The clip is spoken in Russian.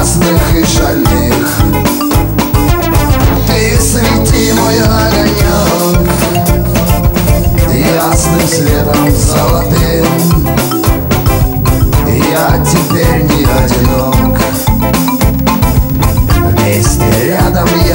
красных и шальных. Ты свети мой огонек Ясным светом золотым. Я теперь не одинок. Вместе рядом я